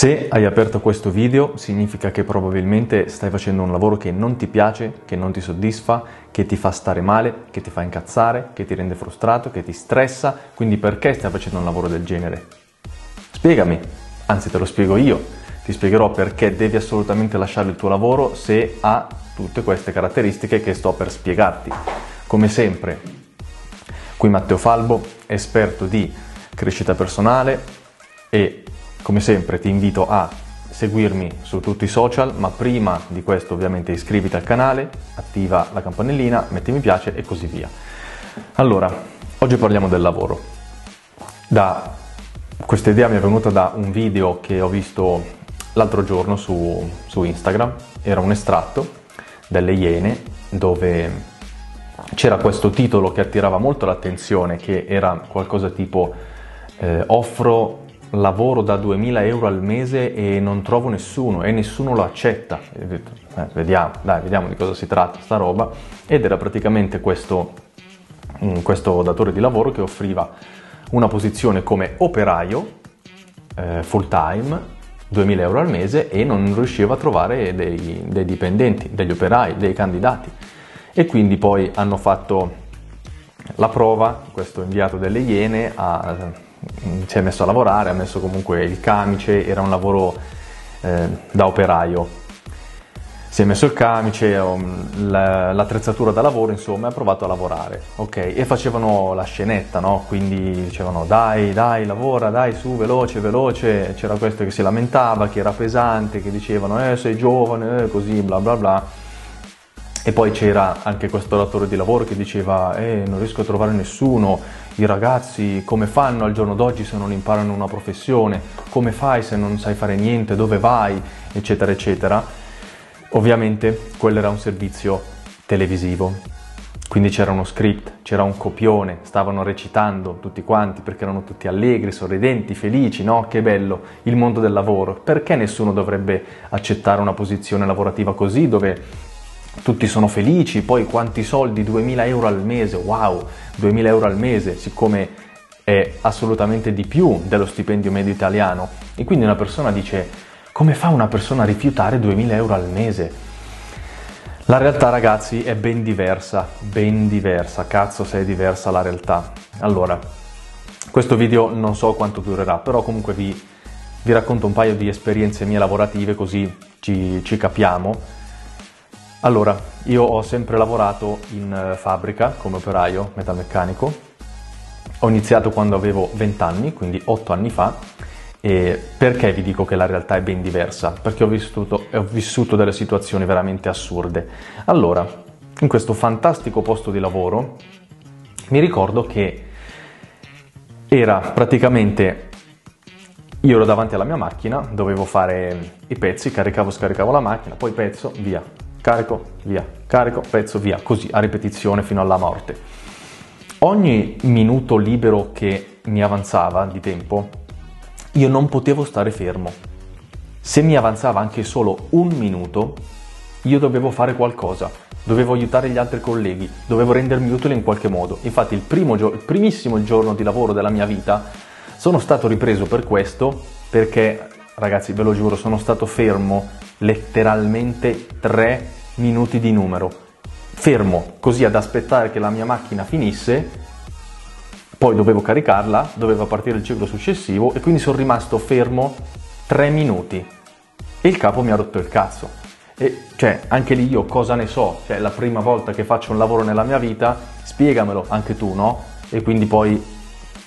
Se hai aperto questo video significa che probabilmente stai facendo un lavoro che non ti piace, che non ti soddisfa, che ti fa stare male, che ti fa incazzare, che ti rende frustrato, che ti stressa, quindi perché stai facendo un lavoro del genere? Spiegami, anzi te lo spiego io, ti spiegherò perché devi assolutamente lasciare il tuo lavoro se ha tutte queste caratteristiche che sto per spiegarti. Come sempre, qui Matteo Falbo, esperto di crescita personale e come sempre ti invito a seguirmi su tutti i social, ma prima di questo ovviamente iscriviti al canale, attiva la campanellina, metti mi piace e così via. Allora, oggi parliamo del lavoro. Da, questa idea mi è venuta da un video che ho visto l'altro giorno su, su Instagram, era un estratto delle Iene dove c'era questo titolo che attirava molto l'attenzione, che era qualcosa tipo eh, offro lavoro da 2000 euro al mese e non trovo nessuno e nessuno lo accetta. Eh, vediamo, dai, vediamo di cosa si tratta sta roba. Ed era praticamente questo, mm, questo datore di lavoro che offriva una posizione come operaio eh, full time 2000 euro al mese e non riusciva a trovare dei, dei, dipendenti, degli operai, dei candidati. E quindi poi hanno fatto la prova, questo inviato delle Iene a si è messo a lavorare, ha messo comunque il camice, era un lavoro eh, da operaio. Si è messo il camice, um, l'attrezzatura da lavoro, insomma, ha provato a lavorare, ok? E facevano la scenetta, no? Quindi dicevano dai, dai, lavora, dai, su, veloce, veloce. C'era questo che si lamentava, che era pesante, che dicevano eh, sei giovane, eh, così, bla bla bla. E poi c'era anche questo datore di lavoro che diceva eh, non riesco a trovare nessuno, i ragazzi come fanno al giorno d'oggi se non imparano una professione, come fai se non sai fare niente, dove vai, eccetera, eccetera. Ovviamente quello era un servizio televisivo, quindi c'era uno script, c'era un copione, stavano recitando tutti quanti perché erano tutti allegri, sorridenti, felici, no? Che bello il mondo del lavoro. Perché nessuno dovrebbe accettare una posizione lavorativa così dove tutti sono felici, poi quanti soldi, 2000 euro al mese, wow, 2000 euro al mese, siccome è assolutamente di più dello stipendio medio italiano. E quindi una persona dice, come fa una persona a rifiutare 2000 euro al mese? La realtà ragazzi è ben diversa, ben diversa, cazzo se è diversa la realtà. Allora, questo video non so quanto durerà, però comunque vi, vi racconto un paio di esperienze mie lavorative così ci, ci capiamo allora, io ho sempre lavorato in eh, fabbrica come operaio metalmeccanico. Ho iniziato quando avevo 20 anni, quindi 8 anni fa. E perché vi dico che la realtà è ben diversa? Perché ho vissuto, ho vissuto delle situazioni veramente assurde. Allora, in questo fantastico posto di lavoro, mi ricordo che era praticamente io ero davanti alla mia macchina, dovevo fare i pezzi, caricavo, scaricavo la macchina, poi pezzo, via, carico, via, carico, pezzo, via, così a ripetizione fino alla morte. Ogni minuto libero che mi avanzava di tempo, io non potevo stare fermo. Se mi avanzava anche solo un minuto, io dovevo fare qualcosa, dovevo aiutare gli altri colleghi, dovevo rendermi utile in qualche modo. Infatti il, primo gio- il primissimo giorno di lavoro della mia vita sono stato ripreso per questo, perché ragazzi ve lo giuro, sono stato fermo letteralmente 3 minuti di numero. Fermo così ad aspettare che la mia macchina finisse, poi dovevo caricarla, doveva partire il ciclo successivo e quindi sono rimasto fermo 3 minuti. E il capo mi ha rotto il cazzo. E cioè, anche lì io cosa ne so? Cioè, è la prima volta che faccio un lavoro nella mia vita, spiegamelo anche tu, no? E quindi poi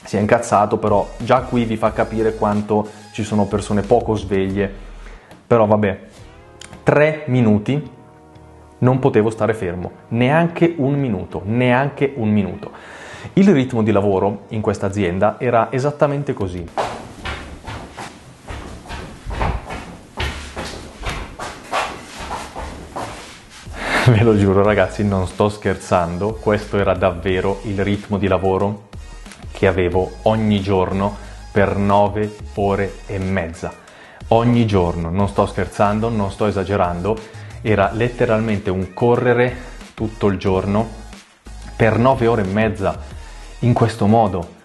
si è incazzato, però già qui vi fa capire quanto ci sono persone poco sveglie. Però vabbè, tre minuti non potevo stare fermo, neanche un minuto, neanche un minuto. Il ritmo di lavoro in questa azienda era esattamente così. Ve lo giuro ragazzi, non sto scherzando, questo era davvero il ritmo di lavoro che avevo ogni giorno per 9 ore e mezza. Ogni giorno, non sto scherzando, non sto esagerando, era letteralmente un correre tutto il giorno per 9 ore e mezza in questo modo.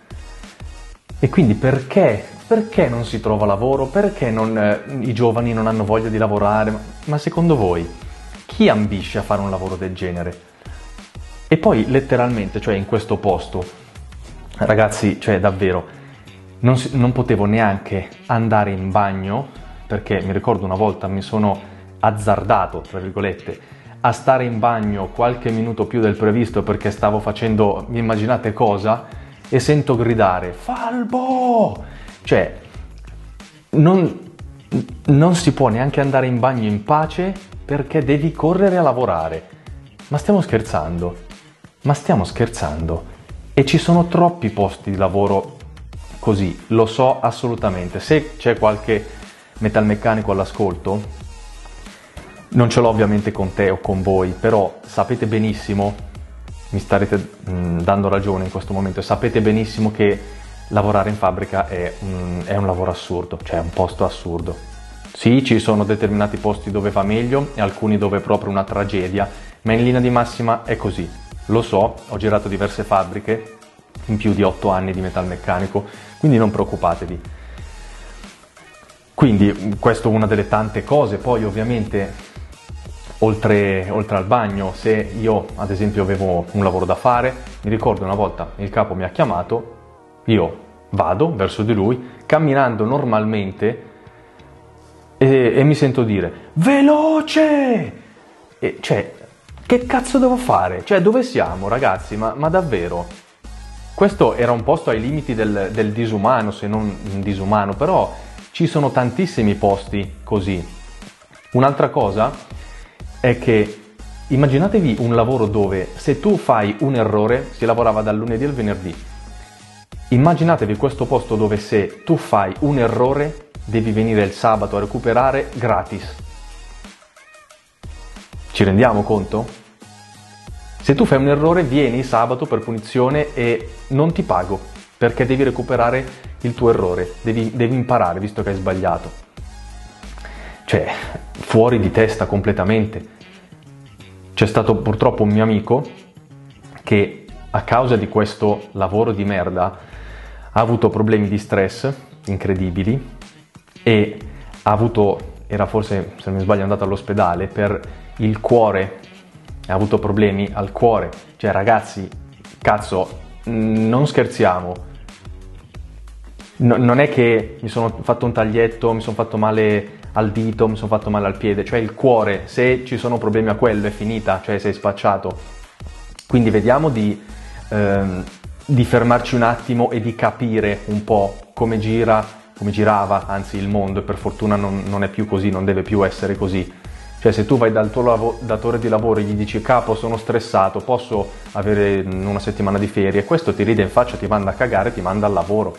E quindi perché perché non si trova lavoro? Perché non, eh, i giovani non hanno voglia di lavorare? Ma, ma secondo voi chi ambisce a fare un lavoro del genere? E poi letteralmente, cioè in questo posto, ragazzi, cioè davvero, non, si, non potevo neanche andare in bagno perché mi ricordo una volta mi sono azzardato, tra virgolette, a stare in bagno qualche minuto più del previsto perché stavo facendo, mi immaginate cosa, e sento gridare Falbo! Cioè, non, non si può neanche andare in bagno in pace perché devi correre a lavorare. Ma stiamo scherzando? Ma stiamo scherzando? E ci sono troppi posti di lavoro così, lo so assolutamente. Se c'è qualche metalmeccanico all'ascolto, non ce l'ho ovviamente con te o con voi, però sapete benissimo, mi starete mh, mm, dando ragione in questo momento, sapete benissimo che lavorare in fabbrica è un, è un lavoro assurdo, cioè un posto assurdo. Sì, ci sono determinati posti dove va meglio e alcuni dove è proprio una tragedia, ma in linea di massima è così. Lo so, ho girato diverse fabbriche in più di 8 anni di metalmeccanico, quindi non preoccupatevi. Quindi questa è una delle tante cose, poi ovviamente oltre, oltre, al bagno, se io ad esempio avevo un lavoro da fare, mi ricordo una volta il capo mi ha chiamato, io vado verso di lui, camminando normalmente e, e mi sento dire veloce! E, cioè, che cazzo devo fare? Cioè, dove siamo ragazzi? Ma, ma davvero? Questo era un posto ai limiti del, del disumano, se non disumano, però ci sono tantissimi posti così. Un'altra cosa è che immaginatevi un lavoro dove se tu fai un errore si lavorava dal lunedì al venerdì. Immaginatevi questo posto dove se tu fai un errore devi venire il sabato a recuperare gratis. Ci rendiamo conto? Se tu fai un errore vieni sabato per punizione e non ti pago perché devi recuperare il tuo errore, devi, devi imparare visto che hai sbagliato. Cioè, fuori di testa completamente. C'è stato purtroppo un mio amico che a causa di questo lavoro di merda ha avuto problemi di stress incredibili e ha avuto, era forse se non mi sbaglio andato all'ospedale per il cuore, ha avuto problemi al cuore. Cioè ragazzi, cazzo, non scherziamo. No, non è che mi sono fatto un taglietto, mi sono fatto male al dito, mi sono fatto male al piede, cioè il cuore, se ci sono problemi a quello è finita, cioè sei spacciato. Quindi vediamo di, ehm, di fermarci un attimo e di capire un po' come gira, come girava, anzi il mondo e per fortuna non, non è più così, non deve più essere così. Cioè se tu vai dal tuo lav- datore di lavoro e gli dici capo sono stressato, posso avere una settimana di ferie, questo ti ride in faccia, ti manda a cagare, ti manda al lavoro.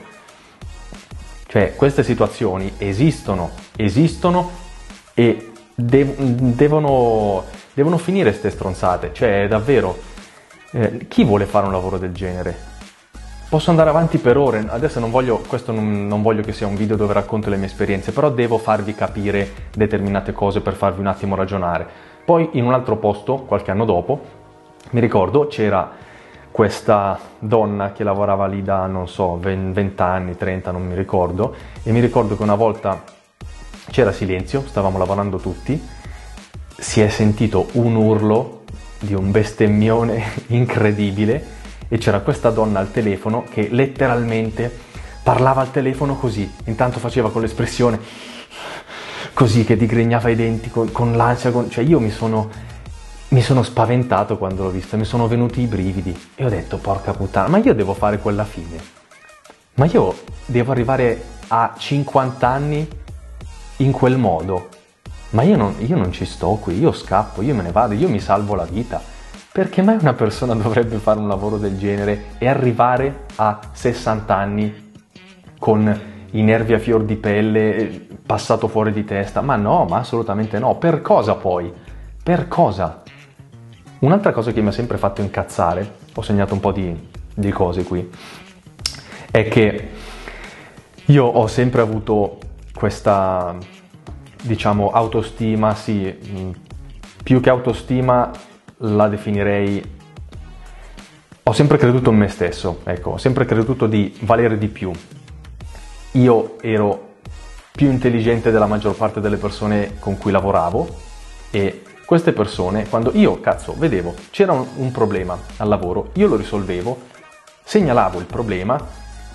Cioè queste situazioni esistono, esistono e dev- devono, devono, finire queste stronzate. Cioè davvero, eh, chi vuole fare un lavoro del genere? Posso andare avanti per ore, adesso non voglio, questo non, non, voglio che sia un video dove racconto le mie esperienze, però devo farvi capire determinate cose per farvi un attimo ragionare. Poi in un altro posto, qualche anno dopo, mi ricordo c'era questa donna che lavorava lì da, non so, 20 anni, 30, non mi ricordo, e mi ricordo che una volta c'era silenzio, stavamo lavorando tutti, si è sentito un urlo di un bestemmione incredibile e c'era questa donna al telefono che letteralmente parlava al telefono così, intanto faceva con l'espressione così che digrignava i denti con, con l'ansia, con... cioè io mi sono, mi sono spaventato quando l'ho vista, mi sono venuti i brividi e ho detto porca puttana, ma io devo fare quella fine, ma io devo arrivare a 50 anni in quel modo, ma io non, io non ci sto qui, io scappo, io me ne vado, io mi salvo la vita. Perché mai una persona dovrebbe fare un lavoro del genere e arrivare a 60 anni con i nervi a fior di pelle, passato fuori di testa? Ma no, ma assolutamente no. Per cosa poi? Per cosa? Un'altra cosa che mi ha sempre fatto incazzare, ho segnato un po' di, di cose qui, è che io ho sempre avuto questa, diciamo, autostima, sì, più che autostima la definirei... Ho sempre creduto in me stesso, ecco, ho sempre creduto di valere di più. io ero più intelligente della maggior parte delle persone con cui lavoravo e queste persone, quando io, cazzo, vedevo c'era un, un problema al lavoro, io lo risolvevo, segnalavo il problema,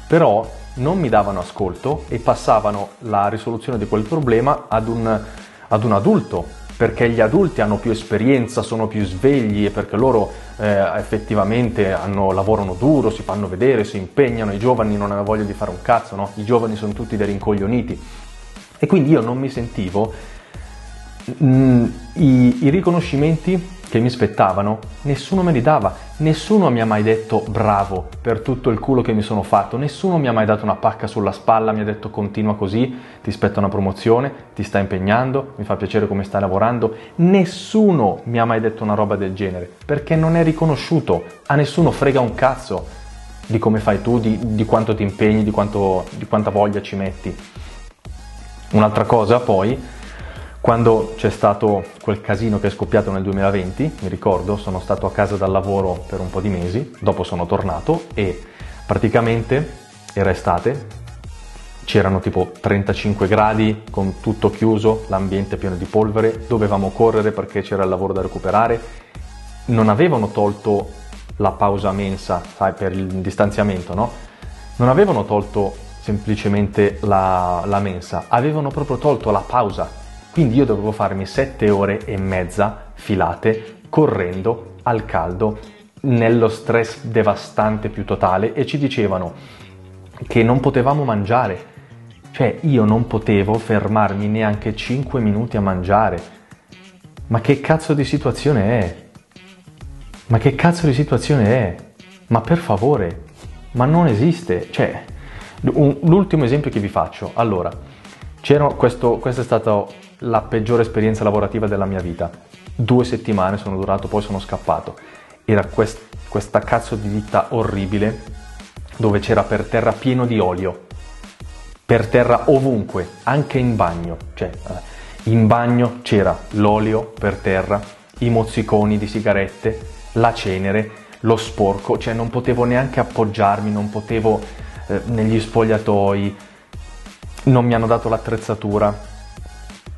però non mi davano ascolto e passavano la risoluzione di quel problema ad un, ad un adulto, perché gli adulti hanno più esperienza, sono più svegli e perché loro eh, effettivamente hanno, lavorano duro, si fanno vedere, si impegnano, i giovani non hanno voglia di fare un cazzo, no? I giovani sono tutti dei rincoglioniti. E quindi io non mi sentivo mh, mm, i, i riconoscimenti che mi spettavano, nessuno me li dava, nessuno mi ha mai detto bravo per tutto il culo che mi sono fatto, nessuno mi ha mai dato una pacca sulla spalla, mi ha detto continua così, ti spetta una promozione, ti sta impegnando, mi fa piacere come stai lavorando, nessuno mi ha mai detto una roba del genere, perché non è riconosciuto, a nessuno frega un cazzo di come fai tu, di, di quanto ti impegni, di, quanto, di quanta voglia ci metti. Un'altra cosa poi quando c'è stato quel casino che è scoppiato nel 2020, mi ricordo, sono stato a casa dal lavoro per un po' di mesi, dopo sono tornato e praticamente era estate, c'erano tipo 35 gradi con tutto chiuso, l'ambiente pieno di polvere, dovevamo correre perché c'era il lavoro da recuperare, non avevano tolto la pausa mensa, sai, per il distanziamento, no? Non avevano tolto semplicemente la, la mensa, avevano proprio tolto la pausa quindi io dovevo farmi sette ore e mezza filate correndo al caldo nello stress devastante più totale e ci dicevano che non potevamo mangiare. Cioè io non potevo fermarmi neanche 5 minuti a mangiare. Ma che cazzo di situazione è? Ma che cazzo di situazione è? Ma per favore, ma non esiste. Cioè, l'ultimo esempio che vi faccio. Allora, questo, questo è stato la peggiore esperienza lavorativa della mia vita. Due settimane sono durato, poi sono scappato. Era quest, questa cazzo di vita orribile dove c'era per terra pieno di olio. Per terra ovunque, anche in bagno. Cioè, eh, in bagno c'era l'olio per terra, i mozziconi di sigarette, la cenere, lo sporco, cioè non potevo neanche appoggiarmi, non potevo eh, negli spogliatoi, non mi hanno dato l'attrezzatura,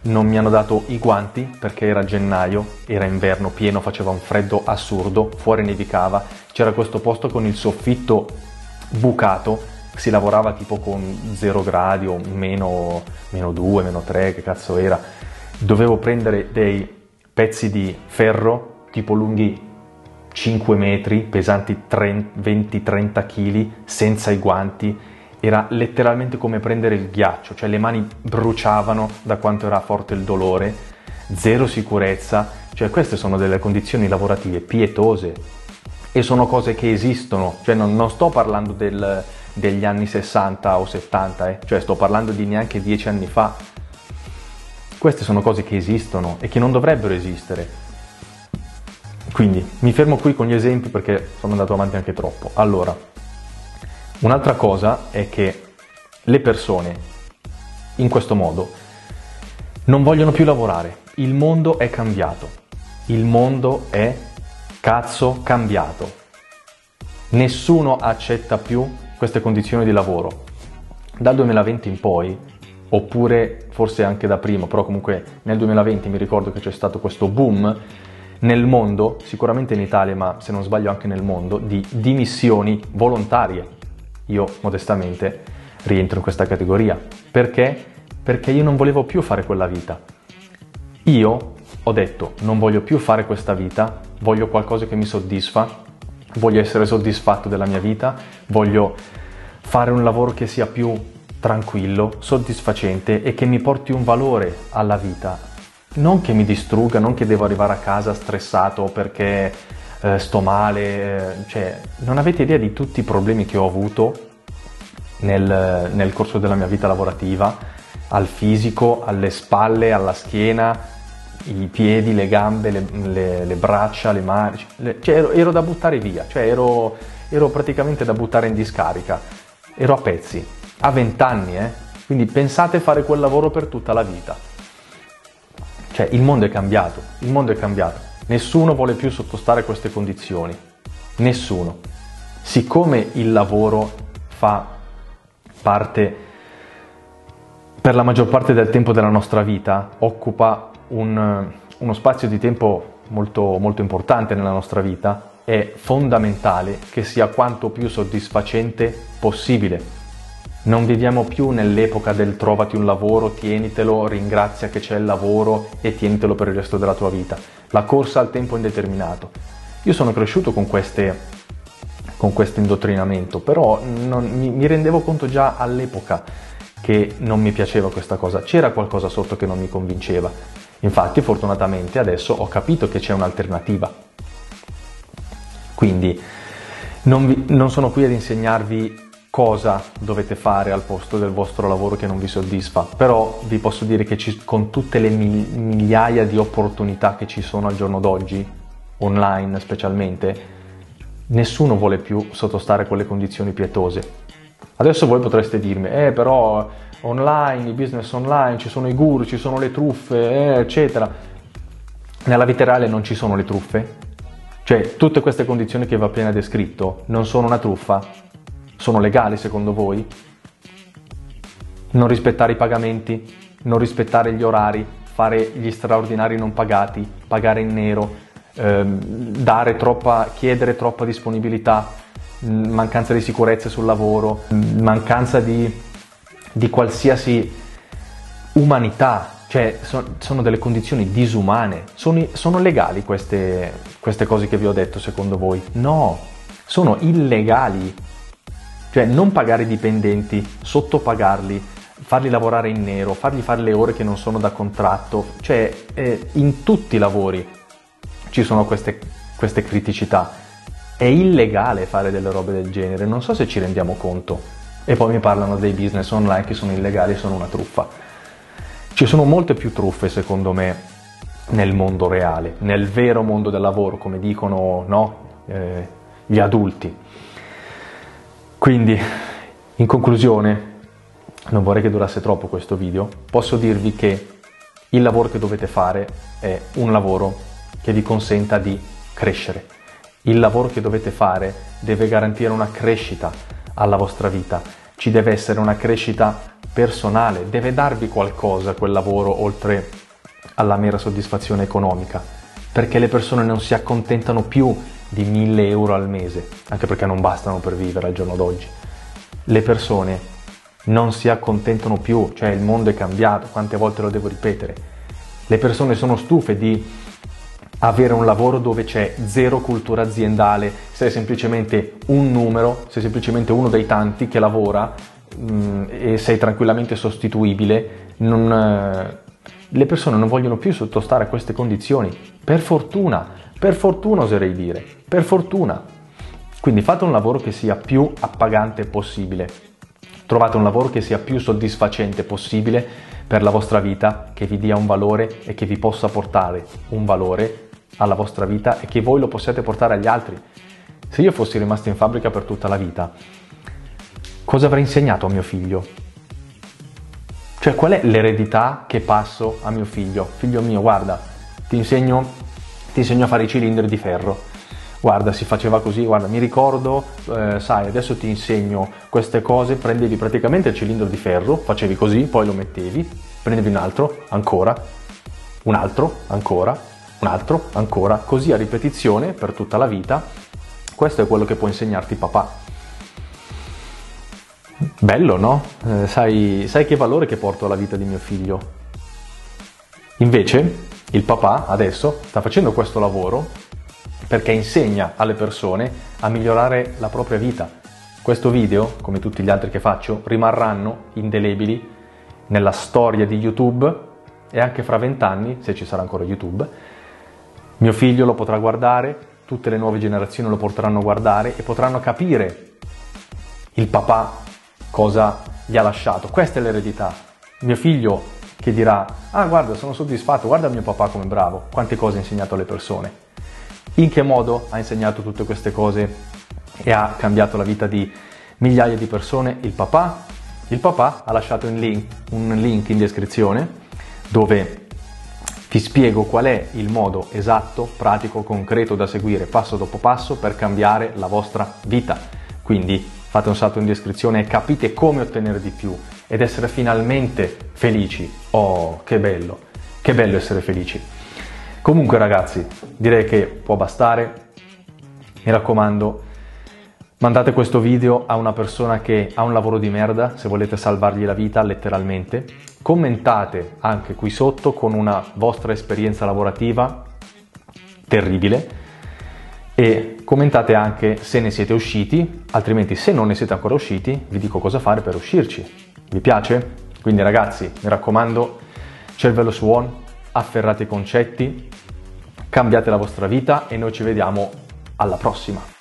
non mi hanno dato i guanti perché era gennaio, era inverno pieno, faceva un freddo assurdo, fuori nevicava, c'era questo posto con il soffitto bucato, si lavorava tipo con 0 gradi o meno, meno 2, meno 3, che cazzo era. Dovevo prendere dei pezzi di ferro tipo lunghi 5 metri, pesanti 20-30 kg, senza i guanti era letteralmente come prendere il ghiaccio, cioè le mani bruciavano da quanto era forte il dolore, zero sicurezza, cioè queste sono delle condizioni lavorative pietose e sono cose che esistono, cioè non, non sto parlando del, degli anni 60 o 70, eh, cioè sto parlando di neanche dieci anni fa. Queste sono cose che esistono e che non dovrebbero esistere. Quindi mi fermo qui con gli esempi perché sono andato avanti anche troppo. Allora, Un'altra cosa è che le persone in questo modo non vogliono più lavorare. Il mondo è cambiato. Il mondo è cazzo cambiato. Nessuno accetta più queste condizioni di lavoro. Dal 2020 in poi, oppure forse anche da prima, però comunque nel 2020 mi ricordo che c'è stato questo boom nel mondo, sicuramente in Italia, ma se non sbaglio anche nel mondo, di dimissioni volontarie io modestamente rientro in questa categoria. Perché? Perché io non volevo più fare quella vita. Io ho detto non voglio più fare questa vita, voglio qualcosa che mi soddisfa, voglio essere soddisfatto della mia vita, voglio fare un lavoro che sia più tranquillo, soddisfacente e che mi porti un valore alla vita. Non che mi distrugga, non che devo arrivare a casa stressato perché eh, sto male, eh, cioè non avete idea di tutti i problemi che ho avuto nel, nel corso della mia vita lavorativa, al fisico, alle spalle, alla schiena, i piedi, le gambe, le, le, le braccia, le mani, le, cioè ero, ero, da buttare via, cioè ero, ero, praticamente da buttare in discarica, ero a pezzi, a vent'anni, eh? quindi pensate fare quel lavoro per tutta la vita. Cioè il mondo è cambiato, il mondo è cambiato. Nessuno vuole più sottostare a queste condizioni. Nessuno. Siccome il lavoro fa parte per la maggior parte del tempo della nostra vita occupa un, uno spazio di tempo molto, molto importante nella nostra vita, è fondamentale che sia quanto più soddisfacente possibile. Non viviamo più nell'epoca del trovati un lavoro, tienitelo, ringrazia che c'è il lavoro e tienitelo per il resto della tua vita. La corsa al tempo indeterminato. Io sono cresciuto con, queste, con questo indottrinamento, però non, mi, mi rendevo conto già all'epoca che non mi piaceva questa cosa, c'era qualcosa sotto che non mi convinceva. Infatti, fortunatamente, adesso ho capito che c'è un'alternativa. Quindi, non, vi, non sono qui ad insegnarvi cosa dovete fare al posto del vostro lavoro che non vi soddisfa, però vi posso dire che ci, con tutte le migliaia di opportunità che ci sono al giorno d'oggi, online specialmente, nessuno vuole più sottostare a quelle condizioni pietose. Adesso voi potreste dirmi, eh però online, i business online, ci sono i guru, ci sono le truffe, eh, eccetera. Nella vita reale non ci sono le truffe? Cioè, tutte queste condizioni che vi ho appena descritto non sono una truffa? Sono legali secondo voi? Non rispettare i pagamenti, non rispettare gli orari, fare gli straordinari non pagati, pagare in nero, ehm, troppa, chiedere troppa disponibilità, mm, mancanza di sicurezza sul lavoro, mm, mancanza di, di qualsiasi umanità, cioè so, sono delle condizioni disumane. Sono, sono legali queste, queste cose che vi ho detto secondo voi? No, sono illegali. Cioè non pagare i dipendenti, sottopagarli, farli lavorare in nero, fargli fare le ore che non sono da contratto, cioè eh, in tutti i lavori ci sono queste, queste criticità. È illegale fare delle robe del genere, non so se ci rendiamo conto. E poi mi parlano dei business online che sono illegali sono una truffa. Ci sono molte più truffe, secondo me, nel mondo reale, nel vero mondo del lavoro, come dicono no? eh, gli adulti. Quindi, in conclusione, non vorrei che durasse troppo questo video, posso dirvi che il lavoro che dovete fare è un lavoro che vi consenta di crescere. Il lavoro che dovete fare deve garantire una crescita alla vostra vita, ci deve essere una crescita personale, deve darvi qualcosa quel lavoro oltre alla mera soddisfazione economica, perché le persone non si accontentano più di 1000 euro al mese, anche perché non bastano per vivere al giorno d'oggi. Le persone non si accontentano più, cioè il mondo è cambiato, quante volte lo devo ripetere. Le persone sono stufe di avere un lavoro dove c'è zero cultura aziendale, sei semplicemente un numero, sei semplicemente uno dei tanti che lavora mh, mm, e sei tranquillamente sostituibile, non, eh, le persone non vogliono più sottostare a queste condizioni. Per fortuna, per fortuna oserei dire, per fortuna. Quindi fate un lavoro che sia più appagante possibile. Trovate un lavoro che sia più soddisfacente possibile per la vostra vita, che vi dia un valore e che vi possa portare un valore alla vostra vita e che voi lo possiate portare agli altri. Se io fossi rimasto in fabbrica per tutta la vita, cosa avrei insegnato a mio figlio? Cioè qual è l'eredità che passo a mio figlio? Figlio mio, guarda, ti insegno, ti insegno a fare i cilindri di ferro. Guarda, si faceva così, guarda, mi ricordo, eh, sai, adesso ti insegno queste cose, prendevi praticamente il cilindro di ferro, facevi così, poi lo mettevi, prendevi un altro, ancora, un altro, ancora, un altro, ancora, così a ripetizione per tutta la vita. Questo è quello che può insegnarti papà. Bello, no? Eh, sai, sai che valore che porto alla vita di mio figlio? Invece, il papà adesso sta facendo questo lavoro perché insegna alle persone a migliorare la propria vita. Questo video, come tutti gli altri che faccio, rimarranno indelebili nella storia di YouTube e anche fra vent'anni, se ci sarà ancora YouTube, mio figlio lo potrà guardare, tutte le nuove generazioni lo potranno guardare e potranno capire il papà cosa gli ha lasciato. Questa è l'eredità. Mio figlio che dirà, ah guarda sono soddisfatto, guarda mio papà come bravo, quante cose ha insegnato alle persone. In che modo ha insegnato tutte queste cose e ha cambiato la vita di migliaia di persone? Il papà? Il papà ha lasciato un link, un link in descrizione dove ti spiego qual è il modo esatto, pratico, concreto da seguire passo dopo passo per cambiare la vostra vita. Quindi fate un salto in descrizione e capite come ottenere di più ed essere finalmente felici. Oh, che bello, che bello essere felici. Comunque ragazzi, direi che può bastare. Mi raccomando, mandate questo video a una persona che ha un lavoro di merda, se volete salvargli la vita letteralmente. Commentate anche qui sotto con una vostra esperienza lavorativa terribile e commentate anche se ne siete usciti, altrimenti se non ne siete ancora usciti vi dico cosa fare per uscirci. Vi piace? Quindi ragazzi, mi raccomando, cervello su on, afferrate i concetti, cambiate la vostra vita e noi ci vediamo alla prossima.